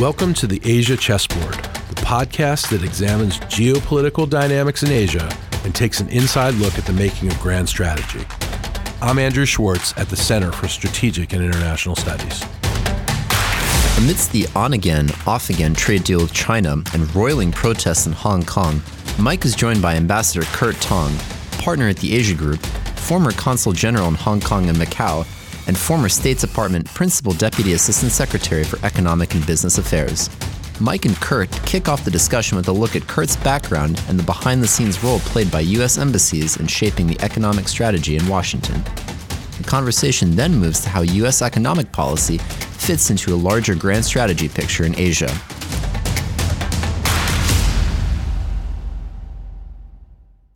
Welcome to the Asia Chessboard, the podcast that examines geopolitical dynamics in Asia and takes an inside look at the making of grand strategy. I'm Andrew Schwartz at the Center for Strategic and International Studies. Amidst the on again, off again trade deal with China and roiling protests in Hong Kong, Mike is joined by Ambassador Kurt Tong, partner at the Asia Group, former Consul General in Hong Kong and Macau, and former State Department Principal Deputy Assistant Secretary for Economic and Business Affairs. Mike and Kurt kick off the discussion with a look at Kurt's background and the behind the scenes role played by U.S. embassies in shaping the economic strategy in Washington. The conversation then moves to how U.S. economic policy fits into a larger grand strategy picture in Asia.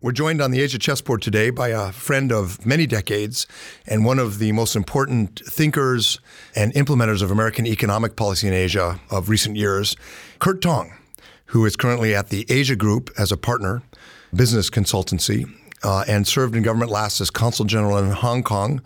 We're joined on the Asia chessboard today by a friend of many decades and one of the most important thinkers and implementers of American economic policy in Asia of recent years, Kurt Tong, who is currently at the Asia Group as a partner, business consultancy, uh, and served in government last as consul general in Hong Kong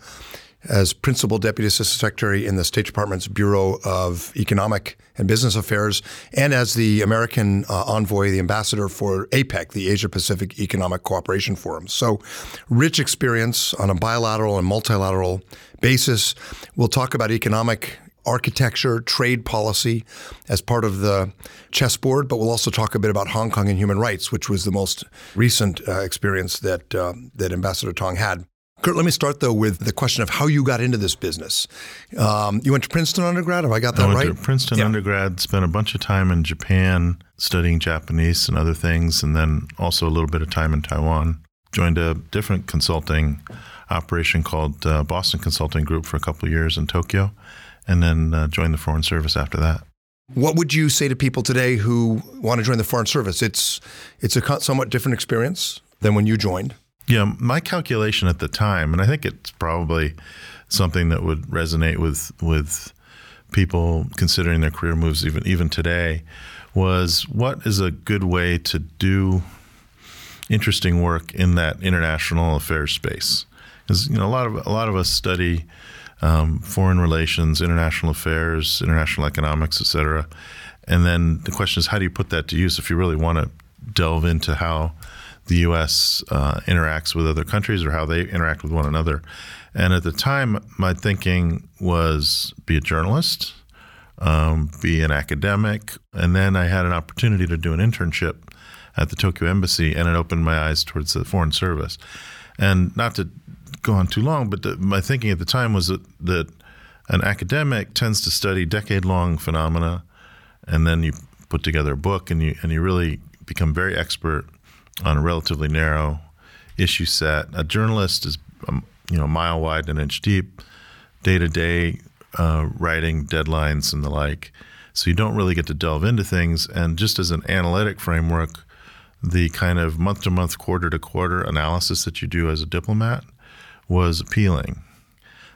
as Principal Deputy Assistant Secretary in the State Department's Bureau of Economic and Business Affairs, and as the American uh, envoy, the ambassador for APEC, the Asia Pacific Economic Cooperation Forum. So, rich experience on a bilateral and multilateral basis. We'll talk about economic architecture, trade policy as part of the chessboard, but we'll also talk a bit about Hong Kong and human rights, which was the most recent uh, experience that uh, that Ambassador Tong had. Kurt, let me start though with the question of how you got into this business. Um, you went to Princeton undergrad. Have I got that I went right? To Princeton Yeah. undergrad. Spent a bunch of time in Japan studying Japanese and other things, and then also a little bit of time in Taiwan. Joined a different consulting operation called uh, Boston Consulting Group for a couple of years in Tokyo, and then uh, joined the Foreign Service after that. What would you say to people today who want to join the Foreign Service? It's it's a somewhat different experience than when you joined. Yeah, my calculation at the time, and I think it's probably something that would resonate with with people considering their career moves even even today, was what is a good way to do interesting work in that international affairs space? Because you know a lot of a lot of us study um, foreign relations, international affairs, international economics, et cetera, and then the question is how do you put that to use if you really want to delve into how the U.S. Uh, interacts with other countries or how they interact with one another. And at the time, my thinking was be a journalist, um, be an academic, and then I had an opportunity to do an internship at the Tokyo Embassy, and it opened my eyes towards the Foreign Service. And not to go on too long, but the, my thinking at the time was that, that an academic tends to study decade-long phenomena, and then you put together a book, and you and you really become very expert on a relatively narrow issue set. A journalist is, um, you know, mile wide and an inch deep, day to day writing, deadlines, and the like. So you don't really get to delve into things. And just as an analytic framework, the kind of month to month, quarter to quarter analysis that you do as a diplomat was appealing.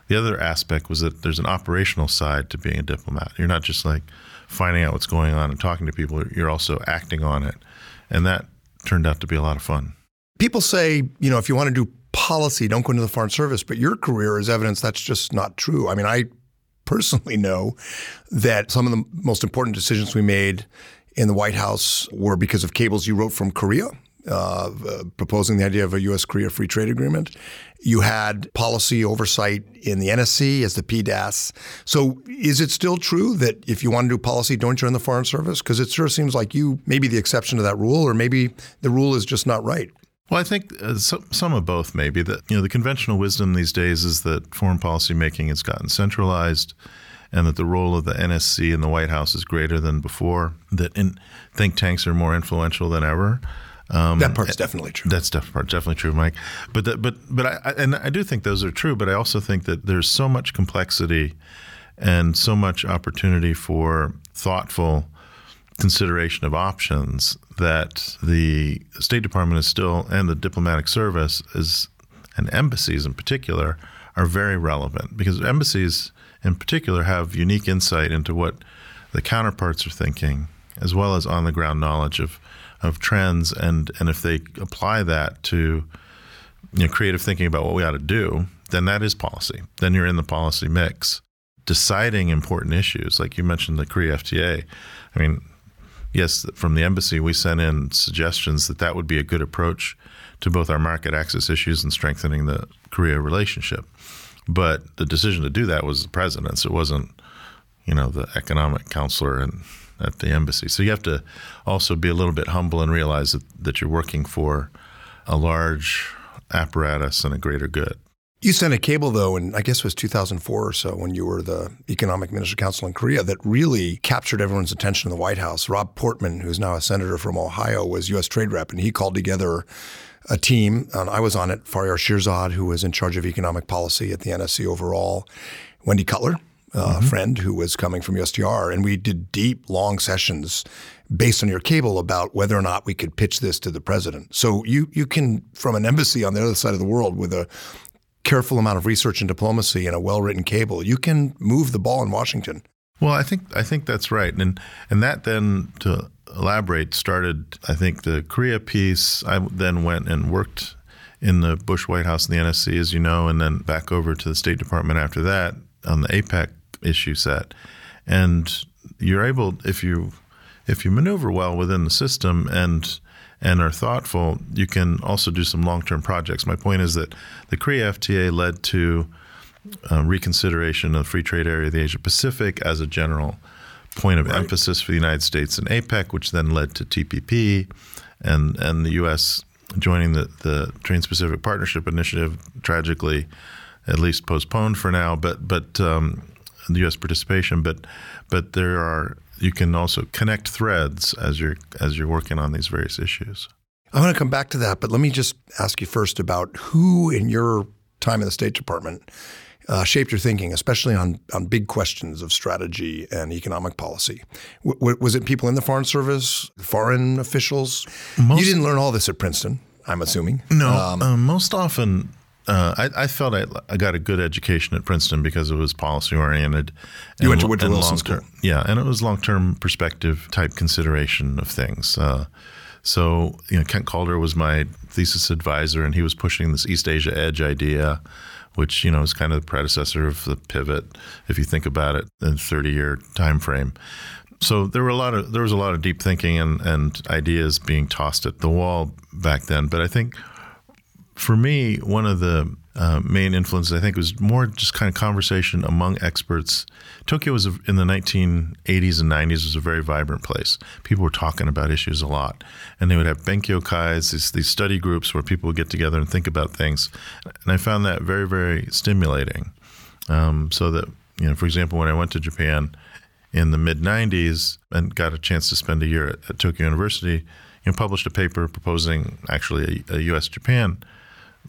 The other aspect was that there's an operational side to being a diplomat. You're not just like finding out what's going on and talking to people, you're also acting on it. And that turned out to be a lot of fun. People say, you know, if you want to do policy, don't go into the Foreign Service. But your career is evidence that's just not true. I mean, I personally know that some of the most important decisions we made in the White House were because of cables you wrote from Korea. Uh, proposing the idea of a U.S. Korea free trade agreement. You had policy oversight in the NSC as the PDAS. So, is it still true that if you want to do policy, don't join the Foreign Service? Because it sure seems like you may be the exception to that rule, or maybe the rule is just not right. Well, I think uh, some, some of both, maybe. That you know, the conventional wisdom these days is that foreign policy making has gotten centralized, and that the role of the NSC in the White House is greater than before. That in, think tanks are more influential than ever. Um, That part's definitely true. That's part definitely true, Mike. But that, but but I, I and I do think those are true. But I also think that there's so much complexity and so much opportunity for thoughtful consideration of options that the State Department is still and the diplomatic service is and embassies in particular are very relevant because embassies in particular have unique insight into what the counterparts are thinking as well as on the ground knowledge of of trends and and if they apply that to you know creative thinking about what we ought to do then that is policy then you're in the policy mix deciding important issues. Like you mentioned the Korea FTA. I mean, yes, from the embassy, we sent in suggestions that that would be a good approach to both our market access issues and strengthening the Korea relationship. But the decision to do that was the president's. It wasn't, you know, the economic counselor and at the embassy. So you have to also be a little bit humble and realize that, that you're working for a large apparatus and a greater good. You sent a cable, though, and I guess it was 2004 or so when you were the Economic Minister Council in Korea that really captured everyone's attention in the White House. Rob Portman, who's now a senator from Ohio, was U.S. Trade Rep, and he called together a team. And I was on it. Faryar Shirzad, who was in charge of economic policy at the NSC overall, Wendy Cutler, a mm-hmm. friend who was coming from USTR, and we did deep, long sessions based on your cable about whether or not we could pitch this to the president. So you you can, from an embassy on the other side of the world, with a careful amount of research and diplomacy and a well-written cable, you can move the ball in Washington. Well, I think I think that's right, and and that then to elaborate started. I think the Korea piece. I then went and worked in the Bush White House and the NSC, as you know, and then back over to the State Department after that on the APEC issue set, and you're able if you if you maneuver well within the system and and are thoughtful, you can also do some long term projects. My point is that the Korea FTA led to uh, reconsideration of the free trade area of the Asia Pacific as a general point of right. emphasis for the United States and APEC, which then led to TPP and, and the U.S. joining the, the Trans Pacific Partnership Initiative, tragically, at least postponed for now, but, but um, the U.S. participation. But, but there are you can also connect threads as you're as you're working on these various issues. I want to come back to that, but let me just ask you first about who in your time in the State Department uh, shaped your thinking, especially on on big questions of strategy and economic policy. W- was it people in the Foreign Service, foreign officials? Most, you didn't learn all this at Princeton, I'm assuming. No, um, uh, most often uh, I, I, felt I, I, got a good education at Princeton because it was policy oriented. You went to Woodrow Wilson School. Yeah, and it was long term perspective type consideration of things. Uh, so you know, Kent Calder was my thesis advisor, and he was pushing this East Asia Edge idea, which you know is kind of the predecessor of the pivot, if you think about it in a thirty year time frame. So there were a lot of there was a lot of deep thinking and, and ideas being tossed at the wall back then. But I think for me, one of the uh, main influences, I think, was more just kind of conversation among experts. Tokyo was a, in the 1980s and 90s was a very vibrant place. People were talking about issues a lot, and they would have benkyokais, these, these study groups where people would get together and think about things. And I found that very, very stimulating. Um, so that you know, for example, when I went to Japan in the mid 90s and got a chance to spend a year at, at Tokyo University, you know, published a paper proposing actually a, a U.S. Japan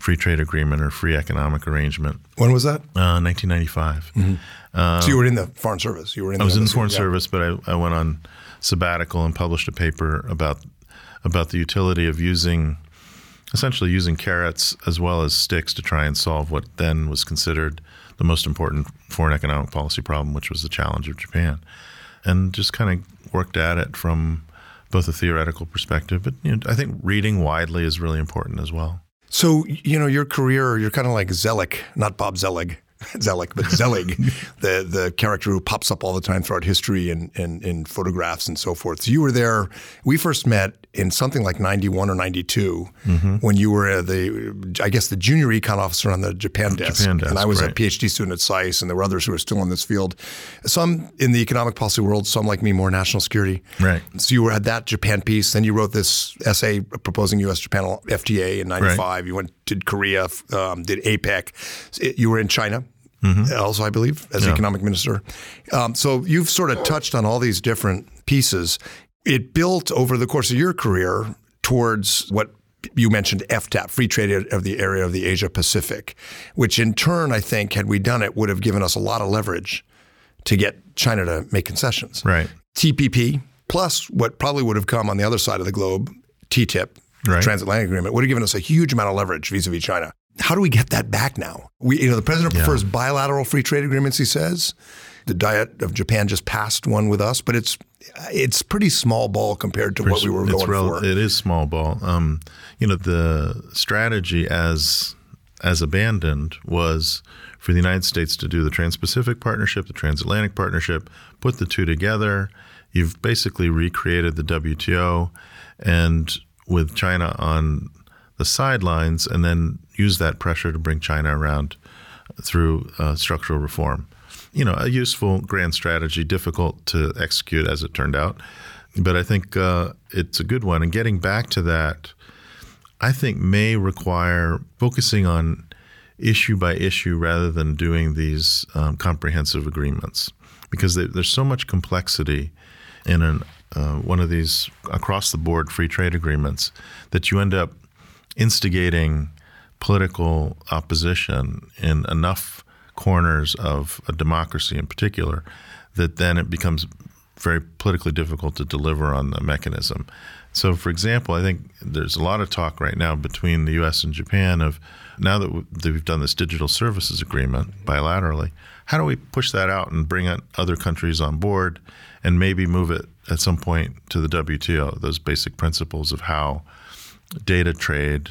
free trade agreement or free economic arrangement. When was that? Uh, 1995. Mm-hmm. Uh, so you were in the Foreign Service. You were in. I was in the Foreign yeah. Service, but I, I went on sabbatical and published a paper about about the utility of using essentially using carrots as well as sticks to try and solve what then was considered the most important foreign economic policy problem, which was the challenge of Japan, and just kind of worked at it from both a theoretical perspective, but you know, I think reading widely is really important as well. So, you know, your career, you're kind of like Zelig, not Bob Zoellick, Zelig, but Zelig, the the character who pops up all the time throughout history and in photographs and so forth. So you were there. We first met in something like 91 or 92 mm-hmm. when you were the, I guess, the junior econ officer on the Japan desk. Japan desk and I was right. a PhD student at SAIS, and there were others who were still in this field. Some in the economic policy world, some like me, more national security. Right. So you were at that Japan piece. Then you wrote this essay proposing U.S. Japan FTA in 95. Right. You went, did Korea, um, did APEC. You were in China mm-hmm. also, I believe, as yeah. economic minister. Um, so you've sort of touched on all these different pieces. It built over the course of your career towards what you mentioned FTAP, free trade of the area of the Asia Pacific, which in turn, I think, had we done it, would have given us a lot of leverage to get China to make concessions. Right. TPP plus what probably would have come on the other side of the globe, TTIP, right. transatlantic agreement, would have given us a huge amount of leverage vis-a-vis China. How do we get that back now? We, you know, the president yeah. prefers bilateral free trade agreements. He says the Diet of Japan just passed one with us, but it's it's pretty small ball compared to what we were going rel- for. It is small ball. Um, you know, the strategy as as abandoned was for the United States to do the Trans Pacific Partnership, the Transatlantic Partnership, put the two together. You've basically recreated the WTO and with China on the sidelines, and then use that pressure to bring China around through uh, structural reform. You know, a useful grand strategy, difficult to execute as it turned out. But I think uh, it's a good one. And getting back to that, I think may require focusing on issue by issue rather than doing these um, comprehensive agreements because they, there's so much complexity in an, uh, one of these across the board free trade agreements that you end up instigating political opposition in enough corners of a democracy in particular that then it becomes very politically difficult to deliver on the mechanism. So, for example, I think there's a lot of talk right now between the U.S. and Japan of now that we've done this digital services agreement bilaterally, how do we push that out and bring other countries on board and maybe move it at some point to the WTO, those basic principles of how data trade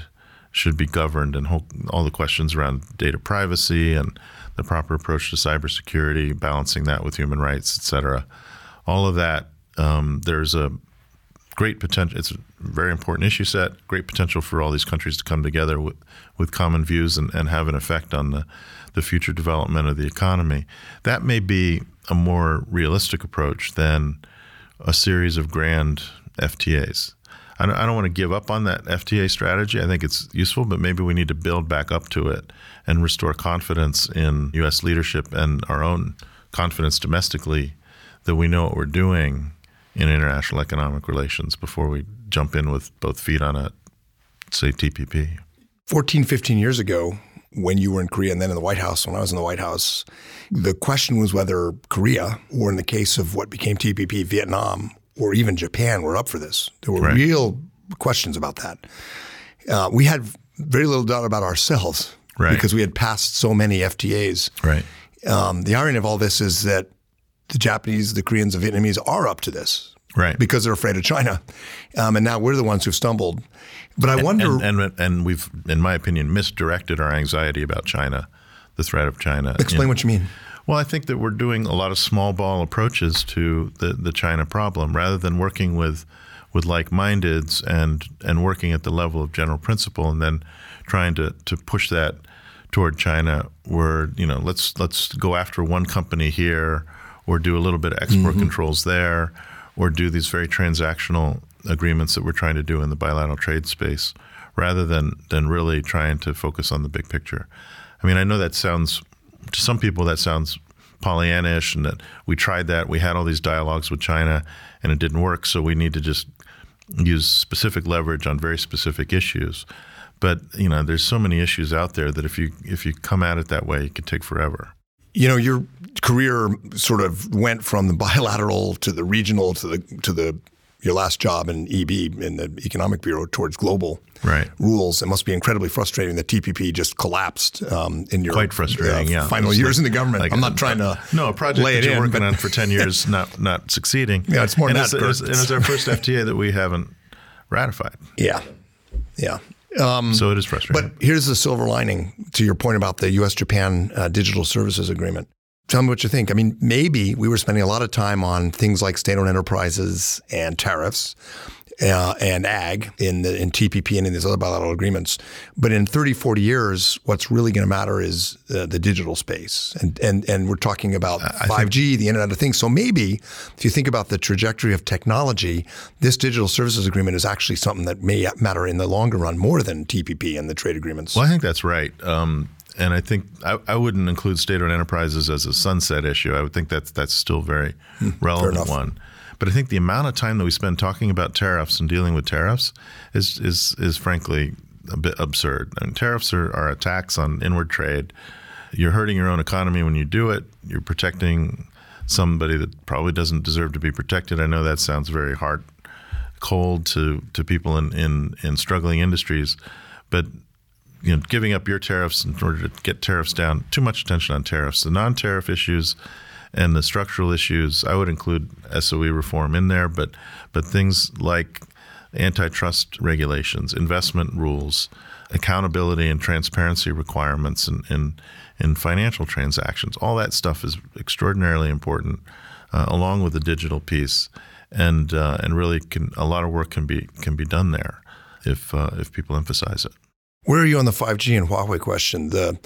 should be governed and all the questions around data privacy and the proper approach to cybersecurity, balancing that with human rights, et cetera. All of that, um, there's a great potential. It's a very important issue set. Great potential for all these countries to come together with, with common views and, and have an effect on the, the future development of the economy. That may be a more realistic approach than a series of grand FTAs. I don't, I don't want to give up on that FTA strategy. I think it's useful, but maybe we need to build back up to it and restore confidence in U.S. leadership and our own confidence domestically that we know what we're doing in international economic relations before we jump in with both feet on a, say, TPP. 14, 15 years ago, when you were in Korea and then in the White House, when I was in the White House, the question was whether Korea, or in the case of what became TPP, Vietnam, or even Japan were up for this. There were right. real questions about that. Uh, we had very little doubt about ourselves right. because we had passed so many FTAs. Right. Um, the irony of all this is that the Japanese, the Koreans, the Vietnamese are up to this. Right. Because they're afraid of China. Um, and now we're the ones who've stumbled. But I and, wonder. And, and, and, we've, in my opinion, misdirected our anxiety about China, the threat of China. Explain what you mean. Well, I think that we're doing a lot of small ball approaches to the, the China problem rather than working with with like-mindeds and and working at the level of general principle and then trying to, to push that toward China where you know let's let's go after one company here or do a little bit of export mm-hmm. controls there, or do these very transactional agreements that we're trying to do in the bilateral trade space, rather than than really trying to focus on the big picture. I mean, I know that sounds to some people that sounds Pollyannish, and that we tried that, we had all these dialogues with China, and it didn't work, so we need to just use specific leverage on very specific issues. But you know, there's so many issues out there that if you if you come at it that way, it could take forever. You know, your career sort of went from the bilateral to the regional to the to the your last job in EB in the Economic Bureau towards global right. rules. It must be incredibly frustrating that TPP just collapsed um, in your quite frustrating. Uh, yeah, final years like, in the government. Like I'm not a, trying to no a project that you're in, working on for ten years not not succeeding. Yeah, it's more and it's, it's, and it's our first FTA that we haven't ratified. Yeah, yeah. Um, so it is frustrating. But here's the silver lining to your point about the U.S. Japan uh, Digital Services Agreement. Tell me what you think. I mean, maybe we were spending a lot of time on things like state-owned enterprises and tariffs uh, and ag in the in TPP and in these other bilateral agreements. But in 30, 40 years, what's really going to matter is uh, the digital space. And, and, and we're talking about I 5G, think, the Internet of Things. So maybe if you think about the trajectory of technology, this digital services agreement is actually something that may matter in the longer run more than TPP and the trade agreements. Well, I think that's right. Um, and I think I, I, wouldn't include state-owned enterprises as a sunset issue. I would think that's that's still very hmm, relevant one. But I think the amount of time that we spend talking about tariffs and dealing with tariffs is is is frankly a bit absurd. I mean, tariffs are, are attacks on inward trade. You're hurting your own economy when you do it. You're protecting somebody that probably doesn't deserve to be protected. I know that sounds very hard, cold to, to people in, in, in struggling industries, but you know, giving up your tariffs in order to get tariffs down. Too much attention on tariffs. The non-tariff issues and the structural issues. I would include SOE reform in there, but but things like antitrust regulations, investment rules, accountability and transparency requirements in, in, in financial transactions. All that stuff is extraordinarily important, uh, along with the digital piece, and uh, and really can a lot of work can be can be done there if uh, if people emphasize it. Where are you on the 5G and Huawei question? The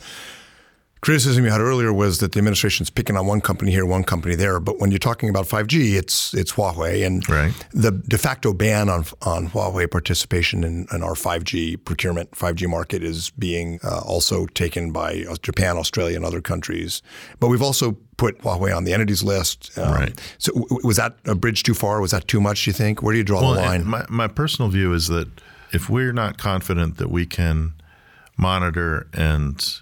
criticism you had earlier was that the administration's picking on one company here, one company there. But when you're talking about 5G, it's it's Huawei, and right. the de facto ban on on Huawei participation in, in our 5G procurement, 5G market is being uh, also taken by Japan, Australia, and other countries. But we've also put Huawei on the entities list. Um, right. So w- was that a bridge too far? Was that too much? Do you think? Where do you draw well, the line? My my personal view is that if we're not confident that we can monitor and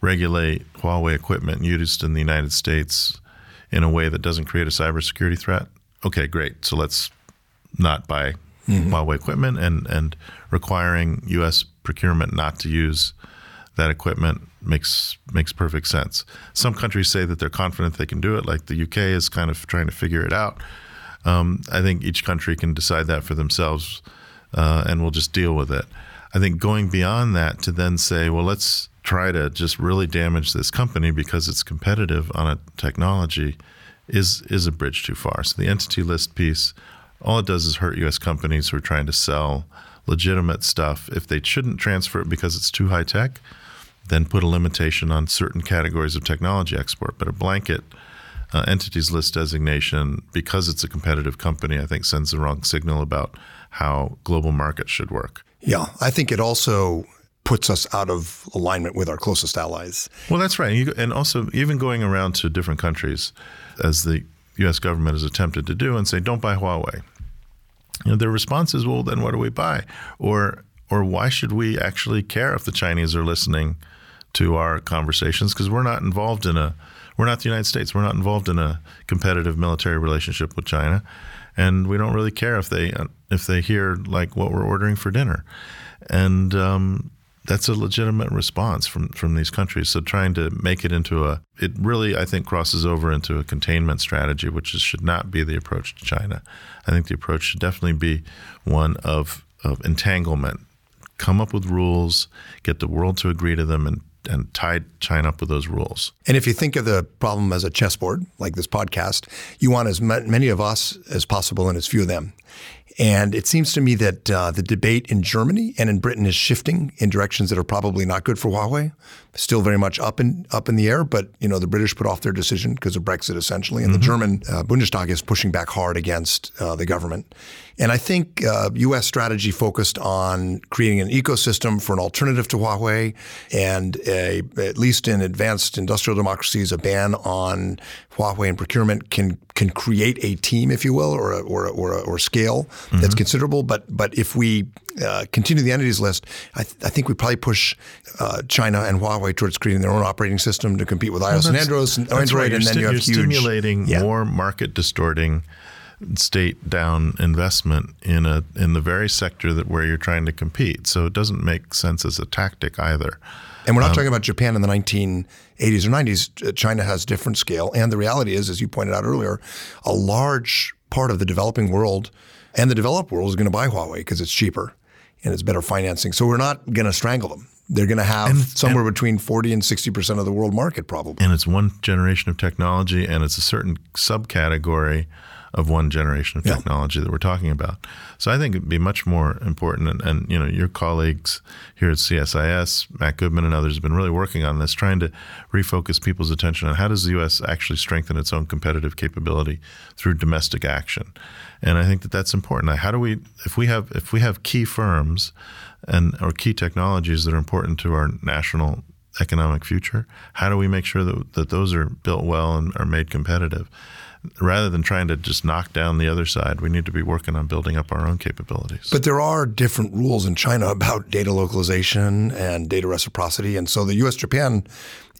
regulate Huawei equipment used in the United States in a way that doesn't create a cybersecurity threat, okay, great. So let's not buy mm-hmm. Huawei equipment and, and requiring U.S. procurement not to use that equipment makes makes perfect sense. Some countries say that they're confident they can do it, like the UK is kind of trying to figure it out. Um, I think each country can decide that for themselves, uh, and we'll just deal with it. I think going beyond that to then say, well, let's try to just really damage this company because it's competitive on a technology is is a bridge too far. So the entity list piece, all it does is hurt U.S. companies who are trying to sell legitimate stuff. If they shouldn't transfer it because it's too high tech, then put a limitation on certain categories of technology export. But a blanket uh, entities list designation, because it's a competitive company, I think sends the wrong signal about how global markets should work. Yeah, I think it also puts us out of alignment with our closest allies. Well, that's right. And also, even going around to different countries, as the U.S. government has attempted to do, and say, don't buy Huawei. You know, their response is, well, then what do we buy? Or, or why should we actually care if the Chinese are listening to our conversations? Because we're not involved in a, we're not the United States. We're not involved in a competitive military relationship with China, and we don't really care if they if they hear like what we're ordering for dinner. And um, that's a legitimate response from from these countries. So trying to make it into a it really I think crosses over into a containment strategy, which is, should not be the approach to China. I think the approach should definitely be one of of entanglement. Come up with rules, get the world to agree to them, and and tie China up with those rules. And if you think of the problem as a chessboard, like this podcast, you want as many of us as possible and as few of them. And it seems to me that uh, the debate in Germany and in Britain is shifting in directions that are probably not good for Huawei. Still very much up in up in the air, but you know the British put off their decision because of Brexit essentially, and mm-hmm. the German uh, Bundestag is pushing back hard against uh, the government. And I think U.S. Uh, strategy focused on creating an ecosystem for an alternative to Huawei, and a, at least in advanced industrial democracies, a ban on Huawei and procurement can can create a team, if you will, or a, or a, or, a, or scale mm-hmm. that's considerable. But but if we uh, continue the entities list, I, th- I think we probably push uh, China and Huawei towards creating their own operating system to compete with iOS well, and Android, and, Android right. and then sti- you have you're huge, stimulating yeah. more market distorting state down investment in a in the very sector that where you're trying to compete. So it doesn't make sense as a tactic either. And we're not um, talking about Japan in the 1980s or 90s. China has different scale, and the reality is, as you pointed out earlier, a large part of the developing world and the developed world is going to buy Huawei because it's cheaper and it's better financing. So we're not going to strangle them. They're going to have and, somewhere and, between 40 and 60% of the world market probably. And it's one generation of technology and it's a certain subcategory of one generation of technology yeah. that we're talking about. So I think it'd be much more important. And, and, you know, your colleagues here at CSIS, Matt Goodman and others have been really working on this, trying to refocus people's attention on how does the U.S. actually strengthen its own competitive capability through domestic action. And I think that that's important. How do we, if we have, if we have key firms and or key technologies that are important to our national economic future, how do we make sure that, that those are built well and are made competitive? Rather than trying to just knock down the other side, we need to be working on building up our own capabilities. But there are different rules in China about data localization and data reciprocity. And so the US Japan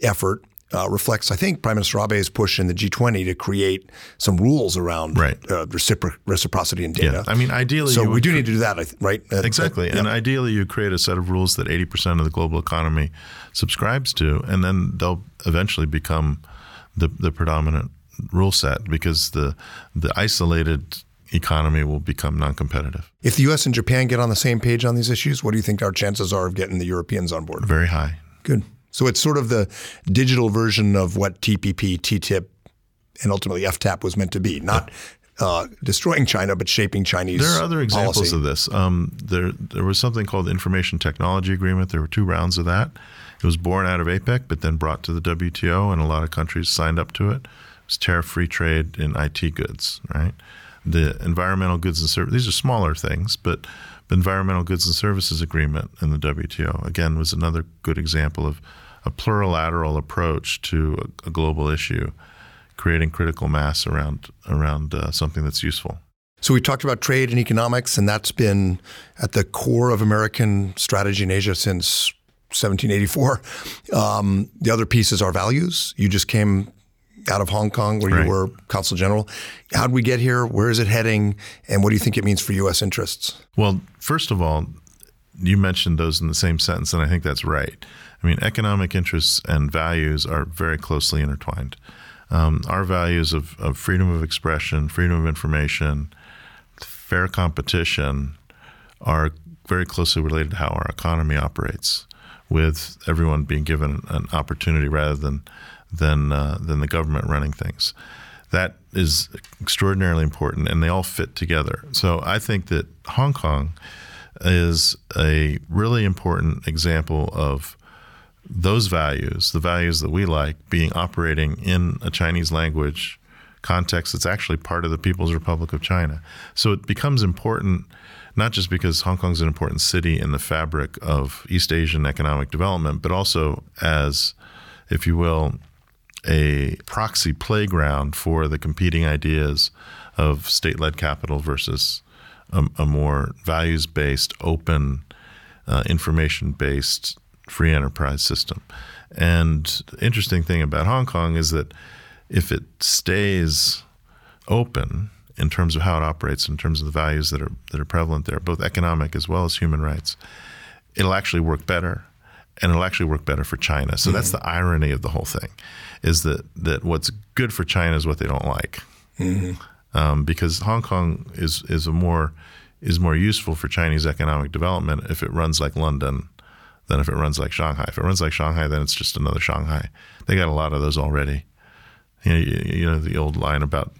effort uh, reflects, I think, Prime Minister Abe's push in the G20 to create some rules around right. uh, recipro- reciprocity in data. Yeah. I mean, ideally, so we do need to do that, right? Uh, exactly, and ideally, you create a set of rules that 80% of the global economy subscribes to, and then they'll eventually become the the predominant rule set because the the isolated economy will become non-competitive. If the U.S. and Japan get on the same page on these issues, what do you think our chances are of getting the Europeans on board? Very high. Good. So it's sort of the digital version of what TPP, TTIP, and ultimately FTAP was meant to be. Not uh, destroying China, but shaping Chinese. There are other examples policy. of this. Um, there, there was something called the Information Technology Agreement. There were two rounds of that. It was born out of APEC, but then brought to the WTO, and a lot of countries signed up to it. It tariff-free trade in IT goods, right? The environmental goods and services. These are smaller things, but the environmental goods and services agreement in the WTO again was another good example of a plurilateral approach to a, a global issue, creating critical mass around around uh, something that's useful. So we talked about trade and economics, and that's been at the core of American strategy in Asia since 1784. Um, the other piece is our values. You just came out of Hong Kong where Right. you were consul general. How did we get here? Where is it heading? And what do you think it means for U.S. interests? Well, first of all, you mentioned those in the same sentence, and I think that's right. I mean, economic interests and values are very closely intertwined. Um, our values of, of freedom of expression, freedom of information, fair competition are very closely related to how our economy operates, with everyone being given an opportunity rather than than uh, than the government running things. That is extraordinarily important, and they all fit together. So I think that Hong Kong is a really important example of those values, the values that we like, being operating in a Chinese language context that's actually part of the People's Republic of China. So it becomes important not just because Hong Kong's an important city in the fabric of East Asian economic development, but also as, if you will, a proxy playground for the competing ideas of state-led capital versus a, a more values-based, open, uh, information-based free enterprise system. And the interesting thing about Hong Kong is that if it stays open in terms of how it operates, in terms of the values that are that are prevalent there, both economic as well as human rights, it'll actually work better, and it'll actually work better for China. So that's the irony of the whole thing, is that that what's good for China is what they don't like, um, because Hong Kong is is a more is more useful for Chinese economic development if it runs like London than if it runs like Shanghai. If it runs like Shanghai, then it's just another Shanghai. They got a lot of those already. You know, you, you know the old line about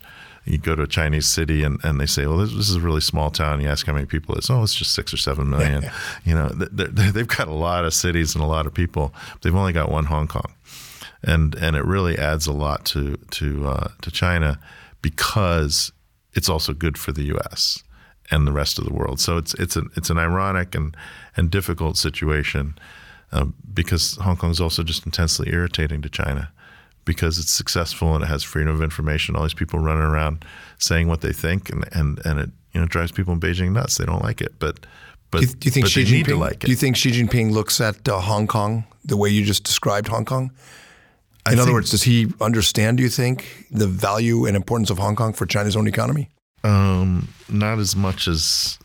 you go to a Chinese city and, and they say, well, this, this is a really small town. You ask how many people it is. Oh, it's just six or seven million. you know, they they've got a lot of cities and a lot of people. They've only got one Hong Kong, and and it really adds a lot to to uh, to China because it's also good for the U.S. and the rest of the world. So it's it's an it's an ironic and and difficult situation uh, because Hong Kong is also just intensely irritating to China because it's successful and it has freedom of information. All these people running around saying what they think, and and, and it you know drives people in Beijing nuts. They don't like it, but but Do you, do you think Xi Jinping? like. Do you think Xi Jinping looks at uh, Hong Kong the way you just described Hong Kong? In other think- words, does he understand? Do you think the value and importance of Hong Kong for China's own economy? Um, not as much as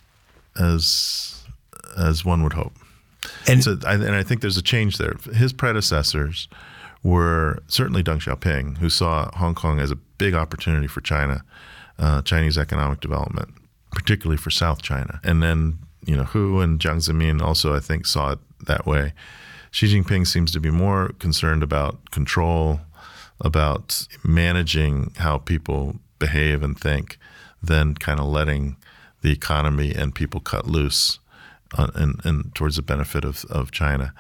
as as one would hope. And So, I, and I think there's a change there. His predecessors were certainly Deng Xiaoping, who saw Hong Kong as a big opportunity for China, uh, Chinese economic development, particularly for South China. And then, you know, Hu and Jiang Zemin also, I think, saw it that way. Xi Jinping seems to be more concerned about control, about managing how people behave and think, than kind of letting the economy and people cut loose uh, and, and towards the benefit of, of China.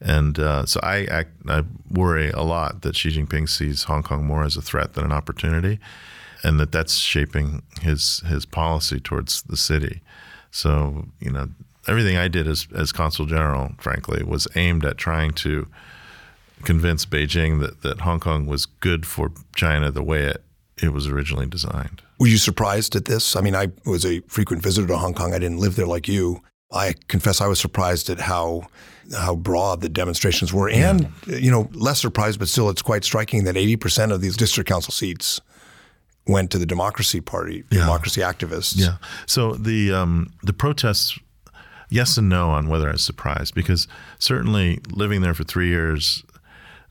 And uh, so I, I, I worry a lot that Xi Jinping sees Hong Kong more as a threat than an opportunity, and that that's shaping his his policy towards the city. So you know, everything I did as as consul general, frankly, was aimed at trying to convince Beijing that, that Hong Kong was good for China the way it, it was originally designed. were you surprised at this? I mean, I was a frequent visitor to Hong Kong. I didn't live there like you. I confess I was surprised at how how broad the demonstrations were, and you know, less surprised, but still, it's quite striking that eighty percent of these district council seats went to the Democracy Party, democracy activists. Yeah. So the um, the protests, yes and no on whether I was surprised because certainly living there for three years,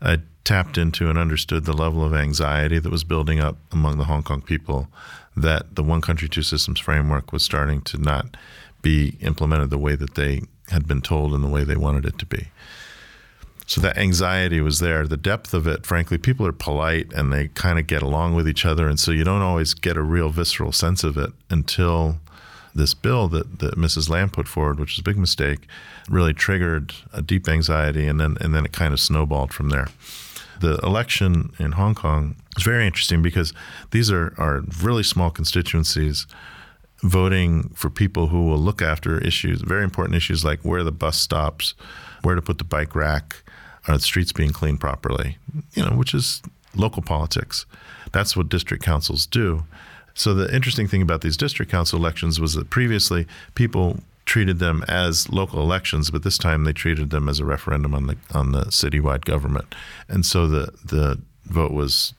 I tapped into and understood the level of anxiety that was building up among the Hong Kong people that the one country, two systems framework was starting to not be implemented the way that they had been told and the way they wanted it to be. So that anxiety was there. The depth of it, frankly, people are polite and they kind of get along with each other. And so you don't always get a real visceral sense of it until this bill that, that Mrs. Lam put forward, which is a big mistake, really triggered a deep anxiety and then and then it kind of snowballed from there. The election in Hong Kong is very interesting because these are, are really small constituencies voting for people who will look after issues, very important issues like where the bus stops, where to put the bike rack, are the streets being cleaned properly, you know, which is local politics. That's what district councils do. So the interesting thing about these district council elections was that previously people treated them as local elections, but this time they treated them as a referendum on the on the citywide government. And so the the vote was,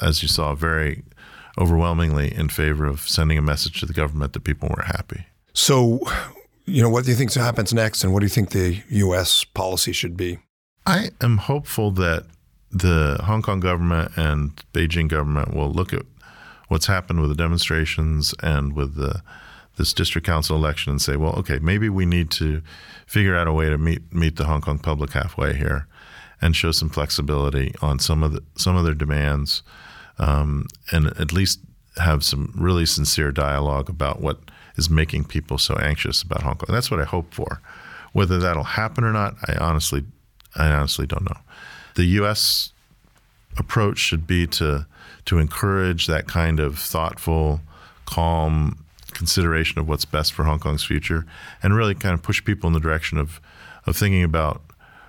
as you saw, very overwhelmingly in favor of sending a message to the government that people were happy. So, you know, what do you think happens next, and what do you think the U.S. policy should be? I am hopeful that the Hong Kong government and Beijing government will look at what's happened with the demonstrations and with the this district council election and say, well, okay, maybe we need to figure out a way to meet meet the Hong Kong public halfway here, and show some flexibility on some of the some of their demands, um, and at least have some really sincere dialogue about what is making people so anxious about Hong Kong. That's what I hope for. Whether that'll happen or not, I honestly, I honestly don't know. The U.S. approach should be to to encourage that kind of thoughtful, calm consideration of what's best for Hong Kong's future, and really kind of push people in the direction of of thinking about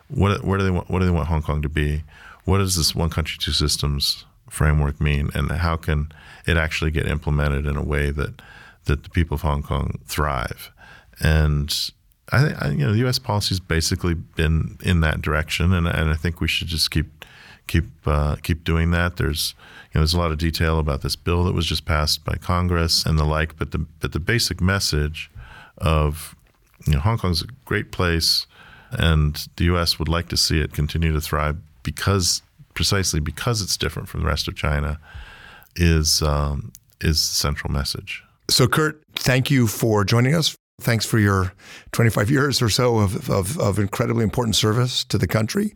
what where do they want what do they want Hong Kong to be, What is this one country two systems framework mean, and how can it actually get implemented in a way that that the people of Hong Kong thrive, and I think you know the U.S. policy has basically been in that direction, and and I think we should just keep keep uh, keep doing that. There's you know, there's a lot of detail about this bill that was just passed by Congress and the like, but the but the basic message of you know Hong Kong's a great place, and the U.S. would like to see it continue to thrive because precisely because it's different from the rest of China is um, is the central message. So, Kurt, thank you for joining us. Thanks for your 25 years or so of, of, of, incredibly important service to the country.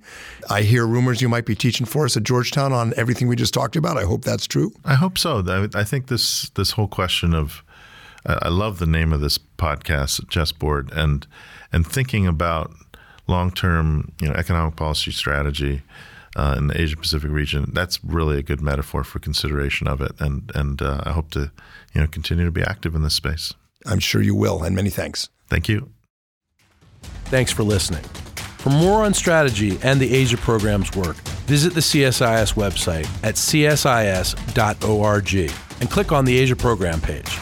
I hear rumors you might be teaching for us at Georgetown on everything we just talked about. I hope that's true. I hope so. I think this this whole question of I love the name of this podcast, Chessboard, and and thinking about long term you know economic policy strategy. Uh, in the Asia Pacific region, that's really a good metaphor for consideration of it, and and uh, I hope to you know continue to be active in this space. I'm sure you will, and many thanks. Thank you. Thanks for listening. For more on strategy and the Asia program's work, visit the CSIS website at csis.org and click on the Asia program page.